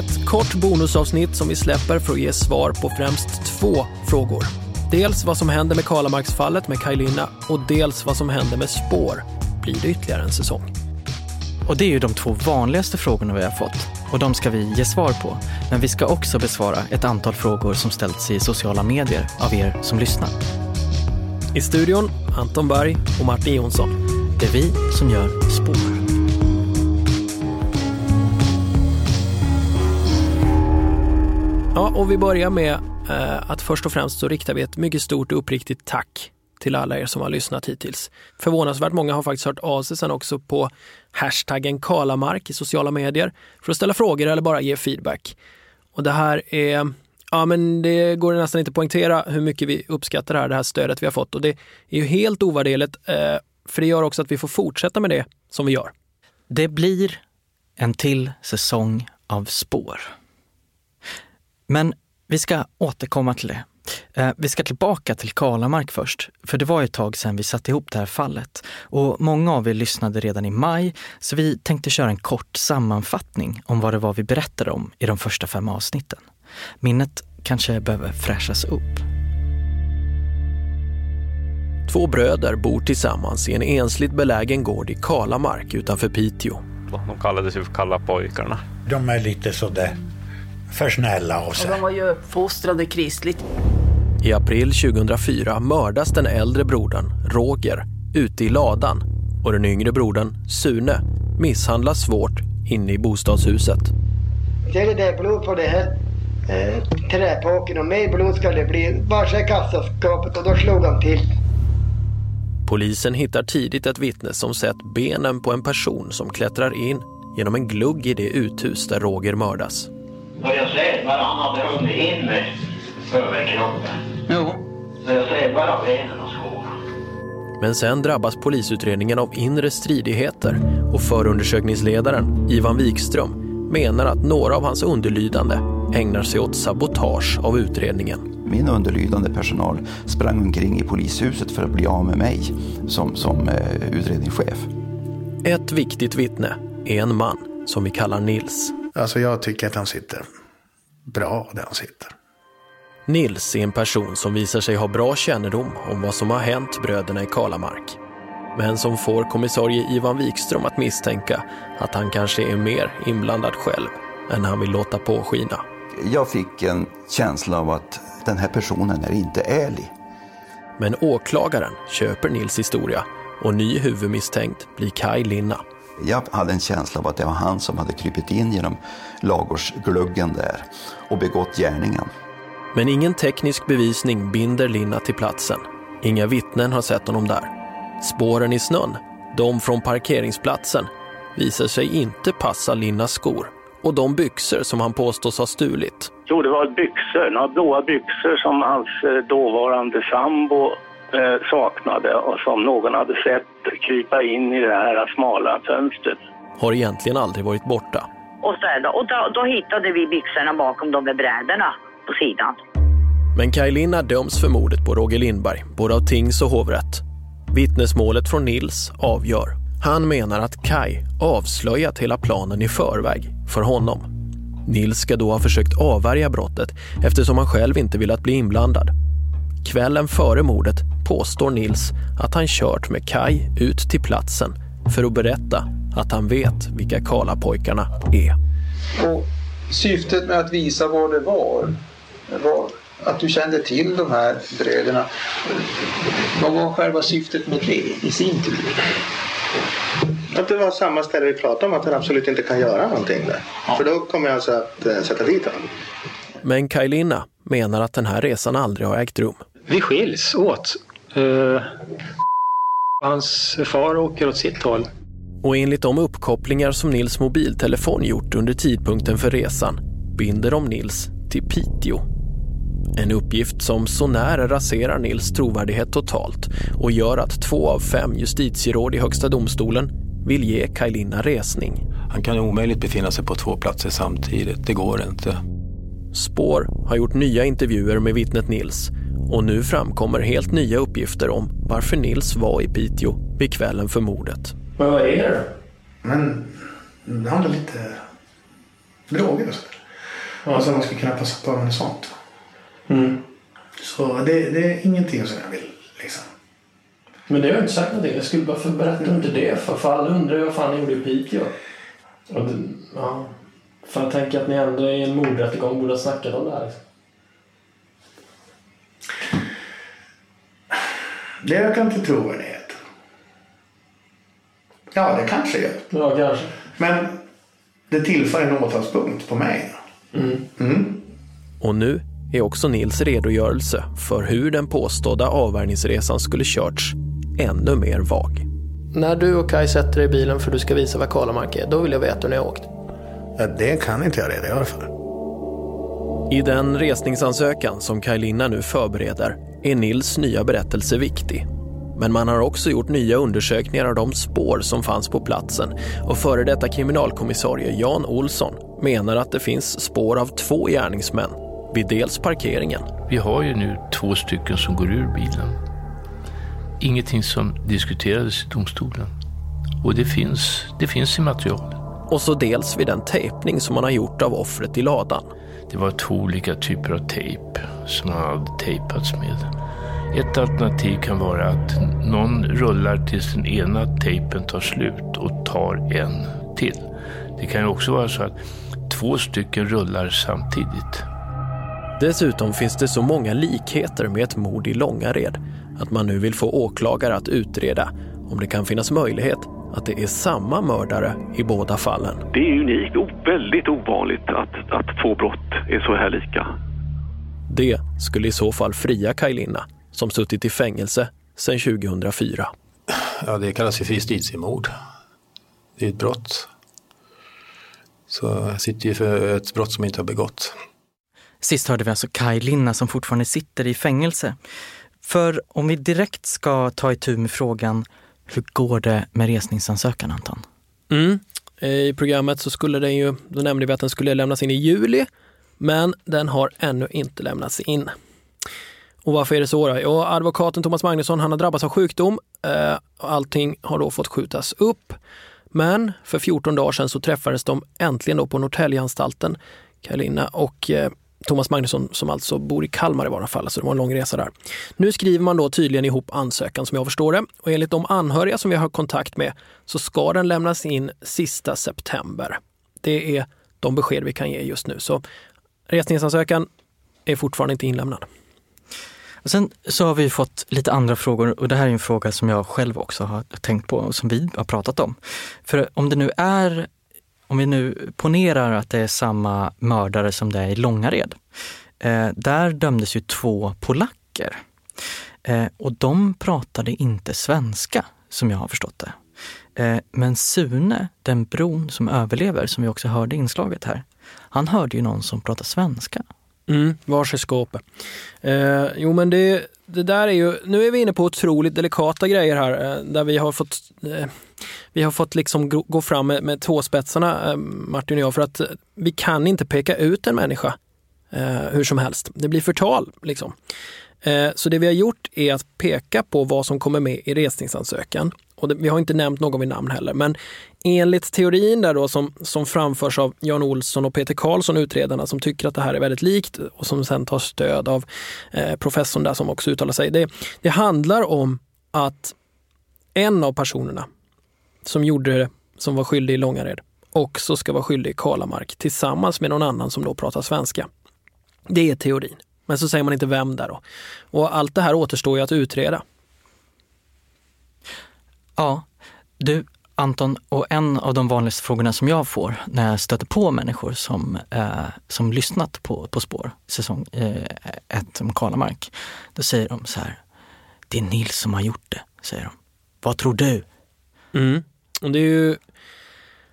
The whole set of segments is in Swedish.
Ett kort bonusavsnitt som vi släpper för att ge svar på främst två frågor. Dels vad som händer med Karlamarksfallet med Kajlina och dels vad som händer med spår. Blir det ytterligare en säsong? Och det är ju de två vanligaste frågorna vi har fått och de ska vi ge svar på. Men vi ska också besvara ett antal frågor som ställts i sociala medier av er som lyssnar. I studion Anton Berg och Martin Jonsson. Det är vi som gör spår. Ja, och vi börjar med eh, att först och främst så riktar vi ett mycket stort och uppriktigt tack till alla er som har lyssnat hittills. Förvånansvärt många har faktiskt hört av sig sen också på hashtaggen Kalamark i sociala medier för att ställa frågor eller bara ge feedback. Och det här är Ja, men det går nästan inte att poängtera hur mycket vi uppskattar det här, det här stödet vi har fått. Och det är ju helt ovärderligt, eh, för det gör också att vi får fortsätta med det som vi gör. Det blir en till säsong av spår. Men vi ska återkomma till det. Eh, vi ska tillbaka till Kalamark först, för det var ett tag sedan vi satte ihop det här fallet. Och många av er lyssnade redan i maj, så vi tänkte köra en kort sammanfattning om vad det var vi berättade om i de första fem avsnitten. Minnet kanske behöver fräschas upp. Två bröder bor tillsammans i en ensligt belägen gård i Kalamark utanför Piteå. De kallades ju för Kalla pojkarna. De är lite sådär för snälla av sig. Och de var ju uppfostrade kristligt. I april 2004 mördas den äldre brodern, Roger, ute i ladan och den yngre brodern, Sune, misshandlas svårt inne i bostadshuset. Ser det blod på det här eh, träpåken och mer blod ska det bli. Varsa kassaskåpet och då slog han till. Polisen hittar tidigt ett vittne som sett benen på en person som klättrar in genom en glugg i det uthus där Roger mördas. Och jag ser bara han hade hunnit in med överkroppen. Jo. Så jag ser bara benen och skorna. Men sen drabbas polisutredningen av inre stridigheter och förundersökningsledaren Ivan Wikström menar att några av hans underlydande ägnar sig åt sabotage av utredningen. Min underlydande personal sprang omkring i polishuset för att bli av med mig som, som eh, utredningschef. Ett viktigt vittne är en man som vi kallar Nils. Alltså jag tycker att han sitter bra där han sitter. Nils är en person som visar sig ha bra kännedom om vad som har hänt bröderna i Kalamark. Men som får kommissarie Ivan Wikström att misstänka att han kanske är mer inblandad själv än han vill låta påskina. Jag fick en känsla av att den här personen är inte ärlig. Men åklagaren köper Nils historia och ny huvudmisstänkt blir Kai Linna. Jag hade en känsla av att det var han som hade krypit in genom lagårsgluggen där och begått gärningen. Men ingen teknisk bevisning binder Linna till platsen. Inga vittnen har sett honom där. Spåren i snön, de från parkeringsplatsen, visar sig inte passa Linnas skor och de byxor som han påstås ha stulit. Jo, det var byxor, några blåa byxor som hans eh, dåvarande sambo saknade och som någon hade sett krypa in i det här smala fönstret. Har egentligen aldrig varit borta. Och, städa. och då, då hittade vi byxorna bakom de där brädorna på sidan. Men Kaj Linna döms för mordet på Roger Lindberg, både av tings och hovrätt. Vittnesmålet från Nils avgör. Han menar att Kai avslöjat hela planen i förväg för honom. Nils ska då ha försökt avvärja brottet eftersom han själv inte velat bli inblandad. Kvällen före mordet påstår Nils att han kört med Kai ut till platsen för att berätta att han vet vilka Karlapojkarna är. Och syftet med att visa vad det var, var att du kände till de här bröderna. Vad var själva syftet med det i sin tur? Att det var samma ställe vi pratade om, att han absolut inte kan göra någonting där. För då kommer jag alltså att äh, sätta dit honom. Men Kaj Linna menar att den här resan aldrig har ägt rum. Vi skiljs åt. Uh, hans far åker åt sitt håll. Och enligt de uppkopplingar som Nils mobiltelefon gjort under tidpunkten för resan binder de Nils till Piteå. En uppgift som sånär raserar Nils trovärdighet totalt och gör att två av fem justitieråd i Högsta domstolen vill ge Kajlina resning. Han kan omöjligt befinna sig på två platser samtidigt, det går inte. Spår har gjort nya intervjuer med vittnet Nils och nu framkommer helt nya uppgifter om varför Nils var i Piteå vid kvällen för mordet. Men vad är det Men det handlar lite droger och sådär. Alltså man skulle kunna passa på med sånt. Mm. Så det, det är ingenting som jag vill liksom. Men det har jag inte sagt någonting. Jag skulle bara för berätta inte det. För, för alla undrar ju vad fan ni gjorde i Piteå. Och det, ja. För jag tänker att ni ändå i en mordrättegång borde ha snackat om det här. Liksom. Det ökar inte trovärdighet. Ja, det kanske gör. Ja, kanske. Men det tillför en åtalspunkt på mig. Mm. Mm. Och nu är också Nils redogörelse för hur den påstådda avvärjningsresan skulle körts ännu mer vag. När du och Kai sätter dig i bilen för du ska visa vad Kalamark är, då vill jag veta hur ni har åkt. Ja, det kan inte jag redogöra för. I den resningsansökan som Kaj Linna nu förbereder är Nils nya berättelse viktig. Men man har också gjort nya undersökningar av de spår som fanns på platsen och före detta kriminalkommissarie Jan Olsson menar att det finns spår av två gärningsmän vid dels parkeringen. Vi har ju nu två stycken som går ur bilen. Ingenting som diskuterades i domstolen. Och det finns, det finns i materialet. Och så dels vid den tejpning som man har gjort av offret i ladan. Det var två olika typer av tejp som han hade tejpats med. Ett alternativ kan vara att någon rullar tills den ena tejpen tar slut och tar en till. Det kan ju också vara så att två stycken rullar samtidigt. Dessutom finns det så många likheter med ett mord i Långared att man nu vill få åklagare att utreda om det kan finnas möjlighet att det är samma mördare i båda fallen. Det är unikt och väldigt ovanligt att, att två brott är så här lika. Det skulle i så fall fria Kaj Linna, som suttit i fängelse sedan 2004. Ja, det kallas ju för justitiemord. Det är ett brott. Så jag sitter ju för ett brott som inte har begått. Sist hörde vi alltså Kaj Linna som fortfarande sitter i fängelse. För om vi direkt ska ta itu med frågan, hur går det med resningsansökan Anton? Mm. I programmet så skulle den ju, då nämnde vi att den skulle lämnas in i juli, men den har ännu inte lämnats in. Och varför är det så? Då? Jo, advokaten Thomas Magnusson han har drabbats av sjukdom. Eh, allting har då fått skjutas upp. Men för 14 dagar sedan så träffades de äntligen då på Norrtäljeanstalten, Karolina och eh, Thomas Magnusson som alltså bor i Kalmar i varje fall, så det var en lång resa där. Nu skriver man då tydligen ihop ansökan som jag förstår det och enligt de anhöriga som vi har kontakt med så ska den lämnas in sista september. Det är de besked vi kan ge just nu. Så resningsansökan är fortfarande inte inlämnad. Och sen så har vi fått lite andra frågor och det här är en fråga som jag själv också har tänkt på och som vi har pratat om. För om det nu är, om vi nu ponerar att det är samma mördare som det är i Långared. Eh, där dömdes ju två polacker. Eh, och de pratade inte svenska som jag har förstått det. Eh, men Sune, den bron som överlever, som vi också hörde i inslaget här, han hörde ju någon som pratade svenska. Mm, vars är skåpet? Eh, jo men det, det där är ju, nu är vi inne på otroligt delikata grejer här eh, där vi har fått eh, vi har fått liksom gå fram med, med tåspetsarna, eh, Martin och jag, för att eh, vi kan inte peka ut en människa eh, hur som helst. Det blir förtal. Liksom. Eh, så det vi har gjort är att peka på vad som kommer med i resningsansökan. Och det, vi har inte nämnt någon vid namn heller, men enligt teorin där då som, som framförs av Jan Olsson och Peter Karlsson, utredarna, som tycker att det här är väldigt likt och som sen tar stöd av eh, professorn där som också uttalar sig. Det, det handlar om att en av personerna som gjorde det, som var skyldig i Långared, också ska vara skyldig i Kalamark tillsammans med någon annan som då pratar svenska. Det är teorin. Men så säger man inte vem där då. Och allt det här återstår ju att utreda. Ja, du Anton, och en av de vanligaste frågorna som jag får när jag stöter på människor som, eh, som lyssnat på På spår, säsong 1 eh, om Kalamark, då säger de så här, det är Nils som har gjort det, säger de. Vad tror du? Mm. Och det är ju,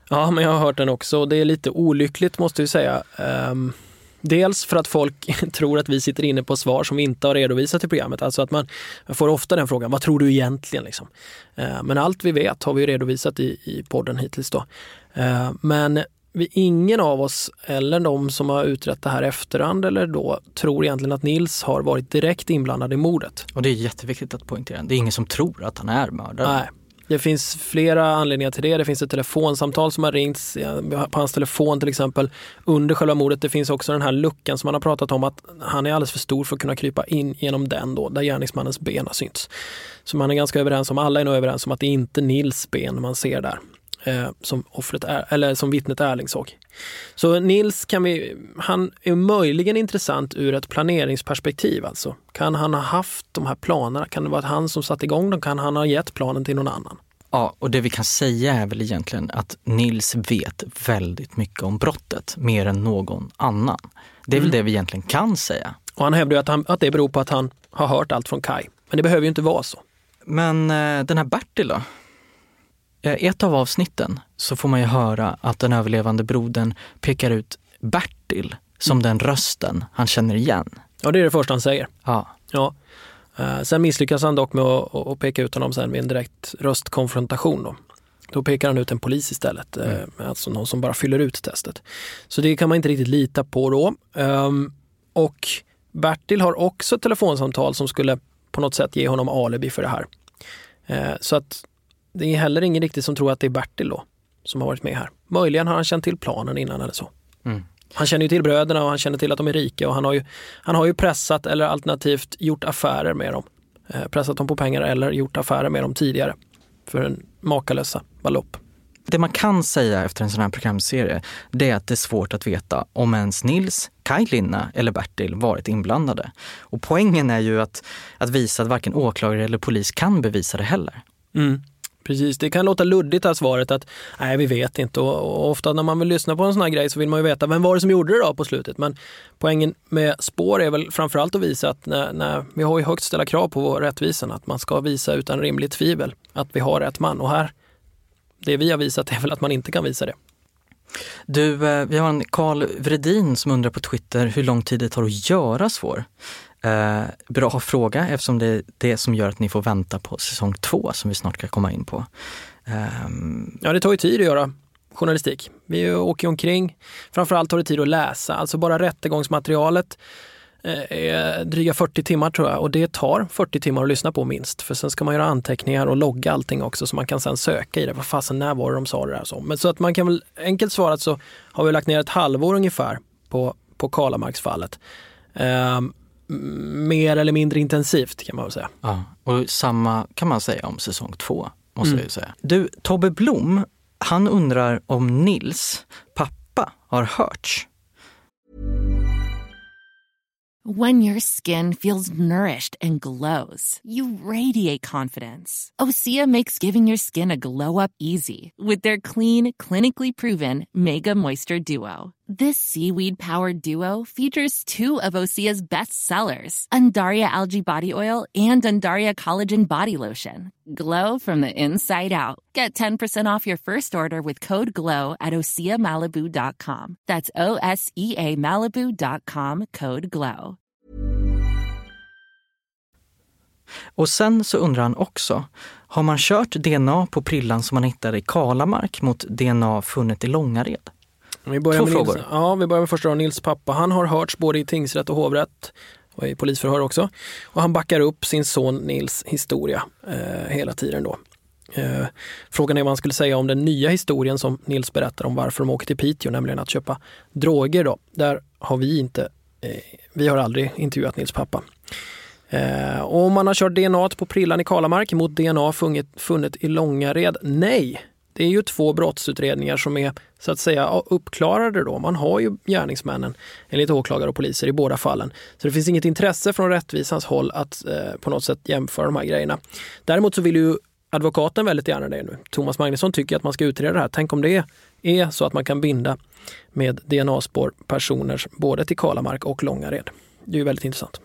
ja men jag har hört den också, och det är lite olyckligt måste jag säga. Um, Dels för att folk tror att vi sitter inne på svar som vi inte har redovisat i programmet. Alltså att man får ofta den frågan, vad tror du egentligen? Liksom. Eh, men allt vi vet har vi redovisat i, i podden hittills. Då. Eh, men vi, ingen av oss, eller de som har utrett det här efterhand eller då, tror egentligen att Nils har varit direkt inblandad i mordet. Och det är jätteviktigt att poängtera. Det är ingen som tror att han är mördare. Nej. Det finns flera anledningar till det. Det finns ett telefonsamtal som har ringts på hans telefon till exempel under själva mordet. Det finns också den här luckan som man har pratat om att han är alldeles för stor för att kunna krypa in genom den då, där gärningsmannens ben har synts. Så man är ganska överens om, alla är nog överens om att det är inte Nils ben man ser där eh, som, offret är, eller som vittnet Erling såg. Så Nils kan vi, han är möjligen intressant ur ett planeringsperspektiv. Alltså. Kan han ha haft de här planerna? Kan det vara han som satt igång dem? Kan han ha gett planen till någon annan? Ja, och det vi kan säga är väl egentligen att Nils vet väldigt mycket om brottet, mer än någon annan. Det är väl Mm. det vi egentligen kan säga. Och han hävdar ju att, han, att det beror på att han har hört allt från Kai. Men det behöver ju inte vara så. Men eh, den här Bertil då? Eh, ett av avsnitten så får man ju höra att den överlevande brodern pekar ut Bertil som den rösten han känner igen. Ja, det är det första han säger. Ja. Ja. Eh, sen misslyckas han dock med att, peka ut honom sen vid en direkt röstkonfrontation. Då, då pekar han ut en polis istället, eh, alltså någon som bara fyller ut testet. Så det kan man inte riktigt lita på då. Ehm, och Bertil har också ett telefonsamtal som skulle på något sätt ge honom alibi för det här. Så att det är heller ingen riktigt som tror att det är Bertil då som har varit med här. Möjligen har han känt till planen innan eller så. Mm. Han känner ju till bröderna och han känner till att de är rika och han har ju, han har ju pressat eller alternativt gjort affärer med dem. Eh, pressat dem på pengar eller gjort affärer med dem tidigare för en makalösa belopp. Det man kan säga efter en sån här programserie, det är att det är svårt att veta om ens Nils, Kaj Linna eller Bertil varit inblandade. Och poängen är ju att, att visa att varken åklagare eller polis kan bevisa det heller. Mm. Precis, det kan låta luddigt här svaret att nej vi vet inte och, och ofta när man vill lyssna på en sån här grej så vill man ju veta vem var det som gjorde det då på slutet. Men poängen med spår är väl framförallt att visa att när, när vi har ju högt ställa krav på rättvisan att man ska visa utan rimligt tvivel att vi har rätt man och här det vi har visat är väl att man inte kan visa det. Du, eh, vi har en Karl Vredin som undrar på Twitter hur lång tid det tar att göra svår. Eh, bra fråga eftersom det är det som gör att ni får vänta på säsong två som vi snart ska komma in på. Eh, Ja, det tar ju tid att göra journalistik. Vi åker omkring. Framförallt tar det tid att läsa. Alltså bara rättegångsmaterialet eh, är dryga 40 timmar tror jag och det tar 40 timmar att lyssna på minst. För sen ska man göra anteckningar och logga allting också så man kan sen söka i det. Vad fasen, när var det de sa det där? Så. Men så att man kan väl enkelt svarat så har vi lagt ner ett halvår ungefär på, på Kalamarksfallet. Ehm, mer eller mindre intensivt kan man väl säga. Ja, och samma kan man säga om säsong två, måste Mm. jag ju säga. Du, Tobbe Blom, han undrar om Nils pappa har hörts. When your skin feels nourished and glows, you radiate confidence. Osea makes giving your skin a glow up easy with their clean, clinically proven Mega Moisture Duo. This seaweed powered duo features two of Osea's best sellers, Undaria Algae Body Oil and Undaria Collagen Body Lotion. Glow from the inside out. Get 10% off your first order with code GLOW at OseaMalibu.com. That's O S E A Malibu.com code GLOW. Och sen så undrar han också, har man kört DNA på prillan som man hittade i Kalamark mot DNA funnet i Långared? Vi börjar Två med frågor. Nils, ja, vi börjar med första då, Nils pappa. Han har hörts både i tingsrätt och hovrätt och i polisförhör också. Och han backar upp sin son Nils historia eh, hela tiden då. Eh, frågan är vad han skulle säga om den nya historien som Nils berättar om varför de åker till Piteå, nämligen att köpa droger. Då. Där har vi inte, eh, vi har aldrig intervjuat Nils pappa. Eh, och om man har kört DNA på prillan i Kalamark mot DNA funnet, funnet i Långared? Nej, det är ju två brottsutredningar som är så att säga uppklarade då. Man har ju gärningsmännen enligt åklagare och poliser i båda fallen. Så det finns inget intresse från rättvisans håll att eh, på något sätt jämföra de här grejerna. Däremot så vill ju advokaten väldigt gärna det nu. Thomas Magnusson tycker att man ska utreda det här. Tänk om det är så att man kan binda med DNA-spår personer både till Kalamark och Långared. Det är ju väldigt intressant.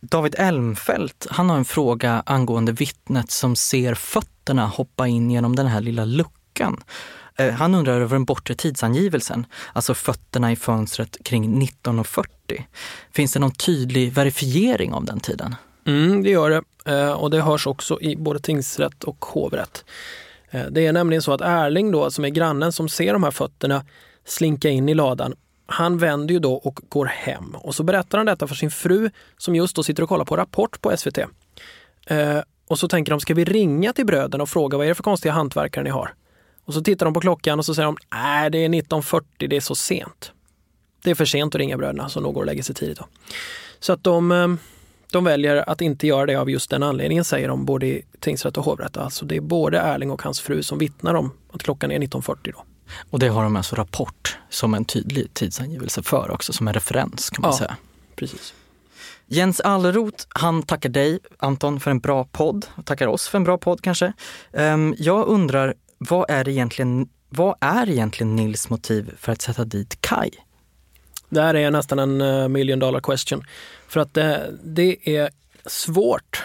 David Elmfelt, han har en fråga angående vittnet som ser fötterna hoppa in genom den här lilla luckan. Eh, han undrar över den bortre tidsangivelsen, alltså fötterna i fönstret kring 1940. Finns det någon tydlig verifiering av den tiden? Mm, det gör det eh, och det hörs också i både tingsrätt och hovrätt. Eh, det är nämligen så att Erling då, som är grannen som ser de här fötterna slinka in i ladan, han vänder ju då och går hem och så berättar han detta för sin fru som just då sitter och kollar på Rapport på SVT. Eh, Och så tänker de, ska vi ringa till bröderna och fråga vad är det för konstiga hantverkare ni har? Och så tittar de på klockan och så säger de, nej det är 19.40, det är så sent. Det är för sent att ringa bröderna så de går och lägger sig tidigt. Då. Så att de, eh, de väljer att inte göra det av just den anledningen säger de både i tingsrätt och hovrätt. Alltså det är både Erling och hans fru som vittnar om att klockan är 19.40 då. Och det har de alltså rapport som en tydlig tidsangivelse för också, som en referens kan man Ja. säga. Precis. Jens Allerot, han tackar dig Anton för en bra podd tackar oss för en bra podd kanske. Ehm, jag undrar, vad är, egentligen, vad är egentligen Nils motiv för att sätta dit Kai? Det här är nästan en eh, million dollar question. För att det, det är svårt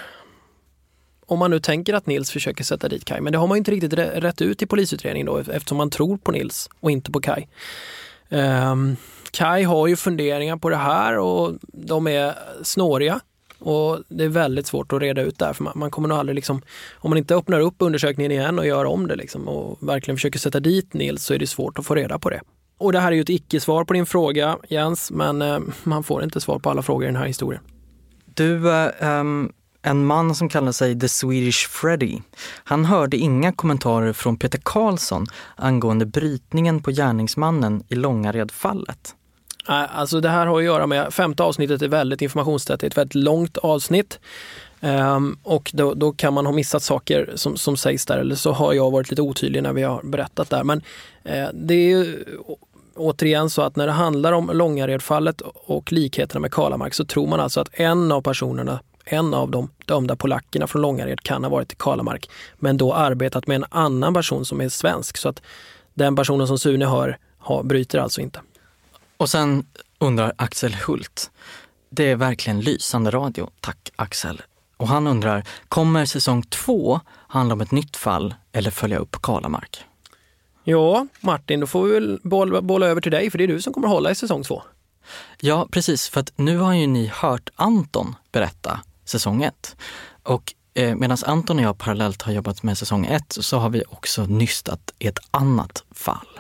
om man nu tänker att Nils försöker sätta dit Kai. Men det har man ju inte riktigt rätt ut i polisutredningen då eftersom man tror på Nils och inte på Kai. Um, Kai har ju funderingar på det här och de är snåriga. Och det är väldigt svårt att reda ut där för man, man kommer nog aldrig liksom, om man inte öppnar upp undersökningen igen och gör om det liksom och verkligen försöker sätta dit Nils så är det svårt att få reda på det. Och det här är ju ett icke-svar på din fråga Jens, men eh, man får inte svar på alla frågor i den här historien. Du, eh, ehm, en man som kallar sig The Swedish Freddy, han hörde inga kommentarer från Peter Karlsson angående brytningen på gärningsmannen i Långaredfallet. Alltså det här har att göra med, femte avsnittet är väldigt informationstätt, det är ett väldigt långt avsnitt. Um, och då, då kan man ha missat saker som, som sägs där, eller så har jag varit lite otydlig när vi har berättat där. Men eh, det är ju återigen så att när det handlar om Långaredfallet och likheterna med Kalamark så tror man alltså att en av personerna en av de dömda polackerna från Långared kan ha varit i Kalamark, men då arbetat med en annan person som är svensk. Så att den personen som Sune hör har, bryter alltså inte. Och sen undrar Axel Hult, det är verkligen lysande radio, tack Axel. Och han undrar, kommer säsong två handla om ett nytt fall eller följa upp Kalamark? Ja, Martin, då får vi väl bolla, bolla över till dig, för det är du som kommer hålla i säsong två. Ja, precis, för att nu har ju ni hört Anton berätta säsong ett. Och eh, medan Anton och jag parallellt har jobbat med säsong ett så har vi också nystat i ett annat fall.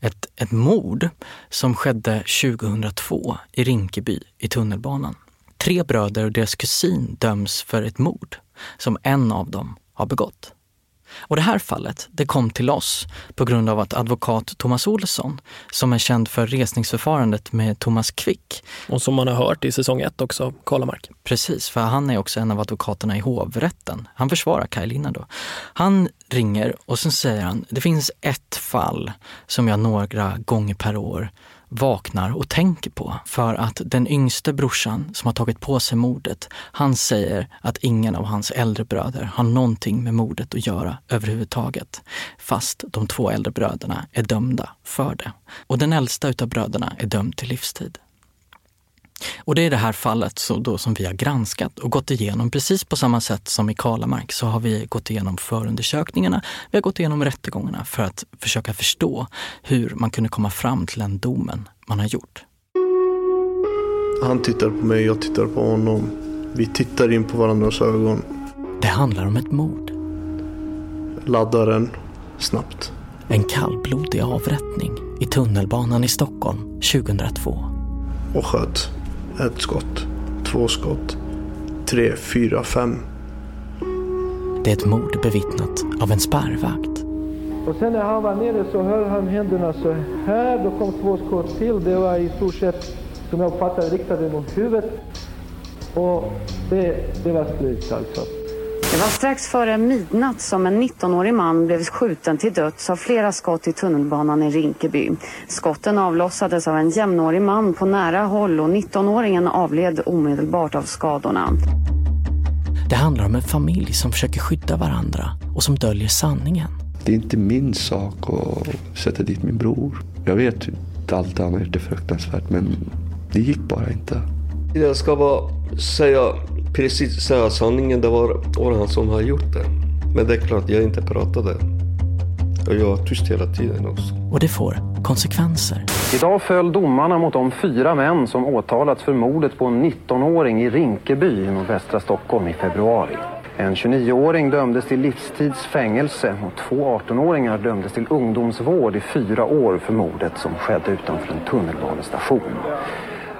Ett, ett mord som skedde 2002 i Rinkeby i tunnelbanan. Tre bröder och deras kusin döms för ett mord som en av dem har begått. Och det här fallet, det kom till oss på grund av att advokat Thomas Olsson, som är känd för resningsförfarandet med Thomas Quick. Och som man har hört i säsong ett också, Kalamark. Precis, för han är också en av advokaterna i hovrätten. Han försvarar Kaj då. Han ringer och så säger han, det finns ett fall som jag några gånger per år vaknar och tänker på. För att den yngste brorsan som har tagit på sig mordet, han säger att ingen av hans äldre bröder har någonting med mordet att göra överhuvudtaget. Fast de två äldre bröderna är dömda för det. Och den äldsta utav bröderna är dömd till livstid. Och det är det här fallet så då som vi har granskat och gått igenom precis på samma sätt som i Kalamark så har vi gått igenom förundersökningarna. Vi har gått igenom rättegångarna för att försöka förstå hur man kunde komma fram till den domen man har gjort. Han tittar på mig, jag tittar på honom. Vi tittar in på varandras ögon. Det handlar om ett mord. Laddar den snabbt. En kallblodig avrättning i tunnelbanan i Stockholm 2002. Och sköt. Ett skott. Två skott. Tre, fyra, fem. Det är ett mord bevittnat av en spärrvakt. Och sen när han var nere så höll han händerna så här. Då kom två skott till. Det var i stort sett, som jag uppfattade riktade mot huvudet. Och det, det var slut alltså. Det var strax före midnatt som en 19-årig man blev skjuten till döds av flera skott i tunnelbanan i Rinkeby. Skotten avlossades av en jämnårig man på nära håll och 19-åringen avled omedelbart av skadorna. Det handlar om en familj som försöker skydda varandra och som döljer sanningen. Det är inte min sak att sätta dit min bror. Jag vet att allt han har gjort är fruktansvärt men det gick bara inte. Jag ska bara säga precis säga sanningen. Det var Orhan som har gjort det. Men det är klart, jag inte pratade. Och jag var tyst hela tiden också. Och det får konsekvenser. Idag föll domarna mot de fyra män som åtalats för mordet på en 19-åring i Rinkeby i nordvästra Stockholm i februari. En 29-åring dömdes till livstids fängelse och två 18-åringar dömdes till ungdomsvård i fyra år för mordet som skedde utanför en tunnelbanestation.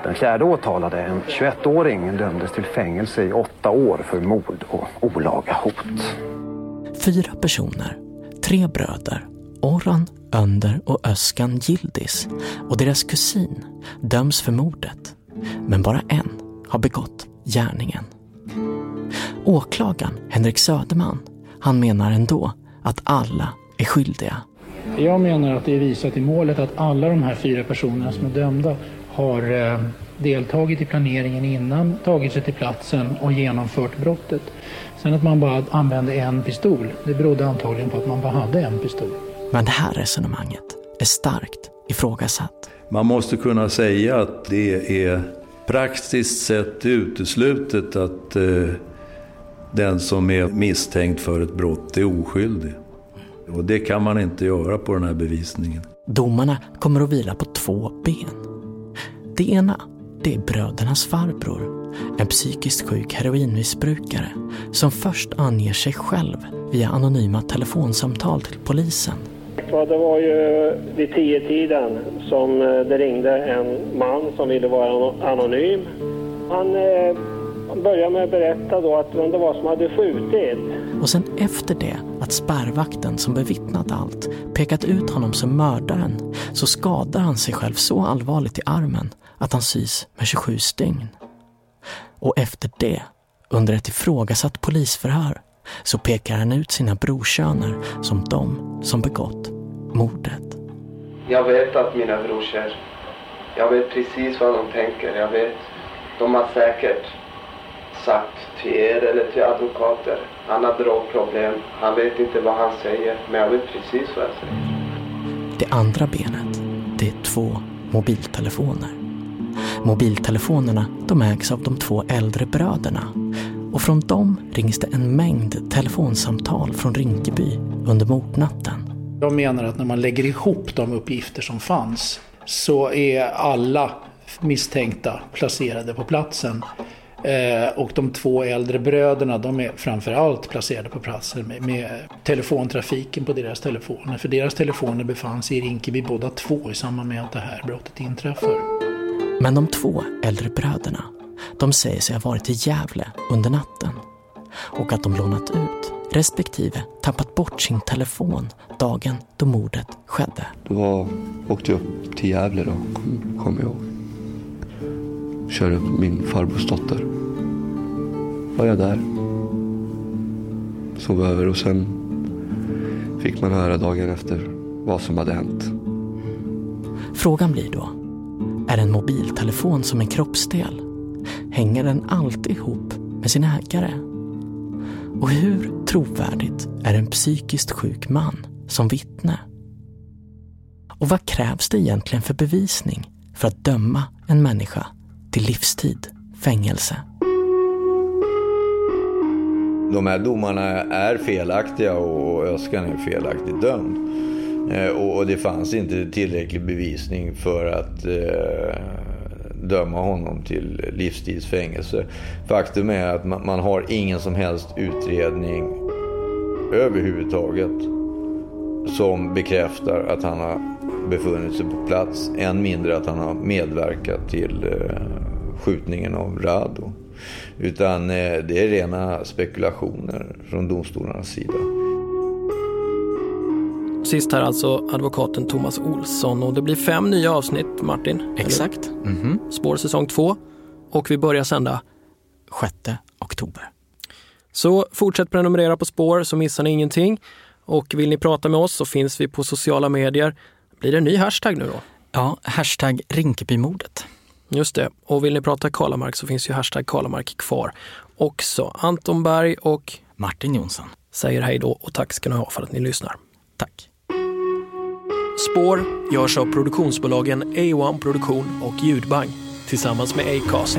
Den fjärde åtalade, en 21-åring, dömdes till fängelse i åtta år för mord och olaga hot. Fyra personer, tre bröder, Orhan, Önder och Öskan Gildis och deras kusin döms för mordet. Men bara en har begått gärningen. Åklagaren Henrik Söderman, han menar ändå att alla är skyldiga. Jag menar att det är visat i målet att alla de här fyra personerna som är dömda har eh, deltagit i planeringen innan, tagit sig till platsen och genomfört brottet. Sen att man bara använde en pistol, det berodde antagligen på att man bara hade en pistol. Men det här resonemanget är starkt ifrågasatt. Man måste kunna säga att det är praktiskt sett uteslutet att eh, den som är misstänkt för ett brott är oskyldig. Och det kan man inte göra på den här bevisningen. Domarna kommer att vila på två ben. Det ena, det är brödernas farbror. En psykiskt sjuk heroinmissbrukare som först anger sig själv via anonyma telefonsamtal till polisen. Ja, det var ju vid tio tiden som det ringde en man som ville vara anonym. Han eh, började med att berätta då att vem det var som hade skjutit. Och sen efter det att spärrvakten som bevittnat allt pekat ut honom som mördaren så skadar han sig själv så allvarligt i armen att han sys med 27 stygn. Och efter det, under ett ifrågasatt polisförhör, så pekar han ut sina brorsöner som de som begått mordet. Jag vet att mina brorsor, jag vet precis vad de tänker. Jag vet, de har säkert sagt till er eller till advokater. Han har drogproblem. Han vet inte vad han säger, men jag vet precis vad jag säger. Det andra benet, det är två mobiltelefoner. Mobiltelefonerna de ägs av de två äldre bröderna och från dem rings det en mängd telefonsamtal från Rinkeby under mordnatten. Jag menar att när man lägger ihop de uppgifter som fanns så är alla misstänkta placerade på platsen. Eh, och de två äldre bröderna de är framförallt placerade på platsen med, med, telefontrafiken på deras telefoner. För deras telefoner befann sig i Rinkeby båda två i samband med att det här brottet inträffar. Men de två äldre bröderna, de säger sig ha varit i Gävle under natten och att de lånat ut respektive tappat bort sin telefon dagen då mordet skedde. Då åkte jag upp till Gävle då, kommer jag ihåg. Körde upp min farbrors dotter. Var jag där. Sov över och sen fick man höra dagen efter vad som hade hänt. Frågan blir då, är en mobiltelefon som en kroppsdel? Hänger den alltid ihop med sin ägare? Och hur trovärdigt är en psykiskt sjuk man som vittne? Och vad krävs det egentligen för bevisning för att döma en människa till livstid fängelse? De här domarna är felaktiga och Öskan är felaktigt dömd. Eh, och det fanns inte tillräcklig bevisning för att eh, döma honom till livstidsfängelse. Faktum är att man har ingen som helst utredning överhuvudtaget som bekräftar att han har befunnit sig på plats. Än mindre att han har medverkat till eh, skjutningen av Rado. Utan eh, det är rena spekulationer från domstolarnas sida. Sist här alltså advokaten Thomas Olsson och det blir fem nya avsnitt Martin. Exakt. Mm -hmm. Spår säsong två och vi börjar sända 6 oktober. Så fortsätt prenumerera på Spår så missar ni ingenting. Och vill ni prata med oss så finns vi på sociala medier. Blir det en ny hashtag nu då? Ja, hashtag Rinkebymordet. Just det. Och vill ni prata Kalamark så finns ju hashtag Kalamark kvar också. Anton Berg och Martin Jonsson säger hej då och tack ska ni ha för att ni lyssnar. Tack. Spår görs av produktionsbolagen A1 Produktion och Ljudbang tillsammans med Acast.